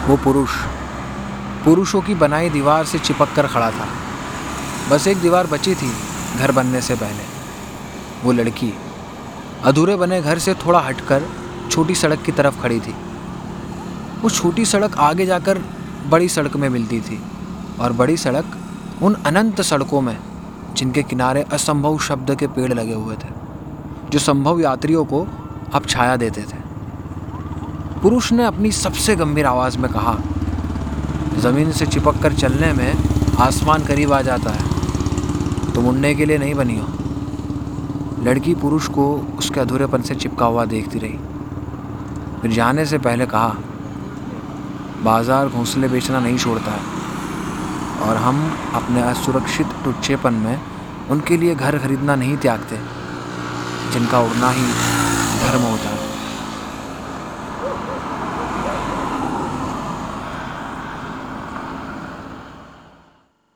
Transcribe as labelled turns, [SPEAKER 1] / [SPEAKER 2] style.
[SPEAKER 1] वो पुरुष, पुरुषों की बनाई दीवार से चिपक कर खड़ा था। बस एक दीवार बची थी घर बनने से पहले। वो लड़की, अधूरे बने घर से थोड़ा हटकर छोटी सड़क की तरफ़ खड़ी थी। वो छोटी सड़क आगे जाकर बड़ी सड़क में मिलती थी और बड़ी सड़क उन अनंत सड़कों में जिनके किनारे असंभव शब्द के पेड़ लगे हुए थे, जो संभव यात्रियों को अब छाया देते थे। पुरुष ने अपनी सबसे गंभीर आवाज़ में कहा, ज़मीन से चिपक कर चलने में आसमान करीब आ जाता है। तुम उड़ने के लिए नहीं बनी हो। लड़की पुरुष को उसके अधूरेपन से चिपका हुआ देखती रही। फिर जाने से पहले कहा, बाज़ार घोंसले बेचना नहीं छोड़ता है और हम अपने असुरक्षित टुच्चेपन में उनके लिए घर खरीदना नहीं त्यागते, जिनका उड़ना ही धर्म होता है।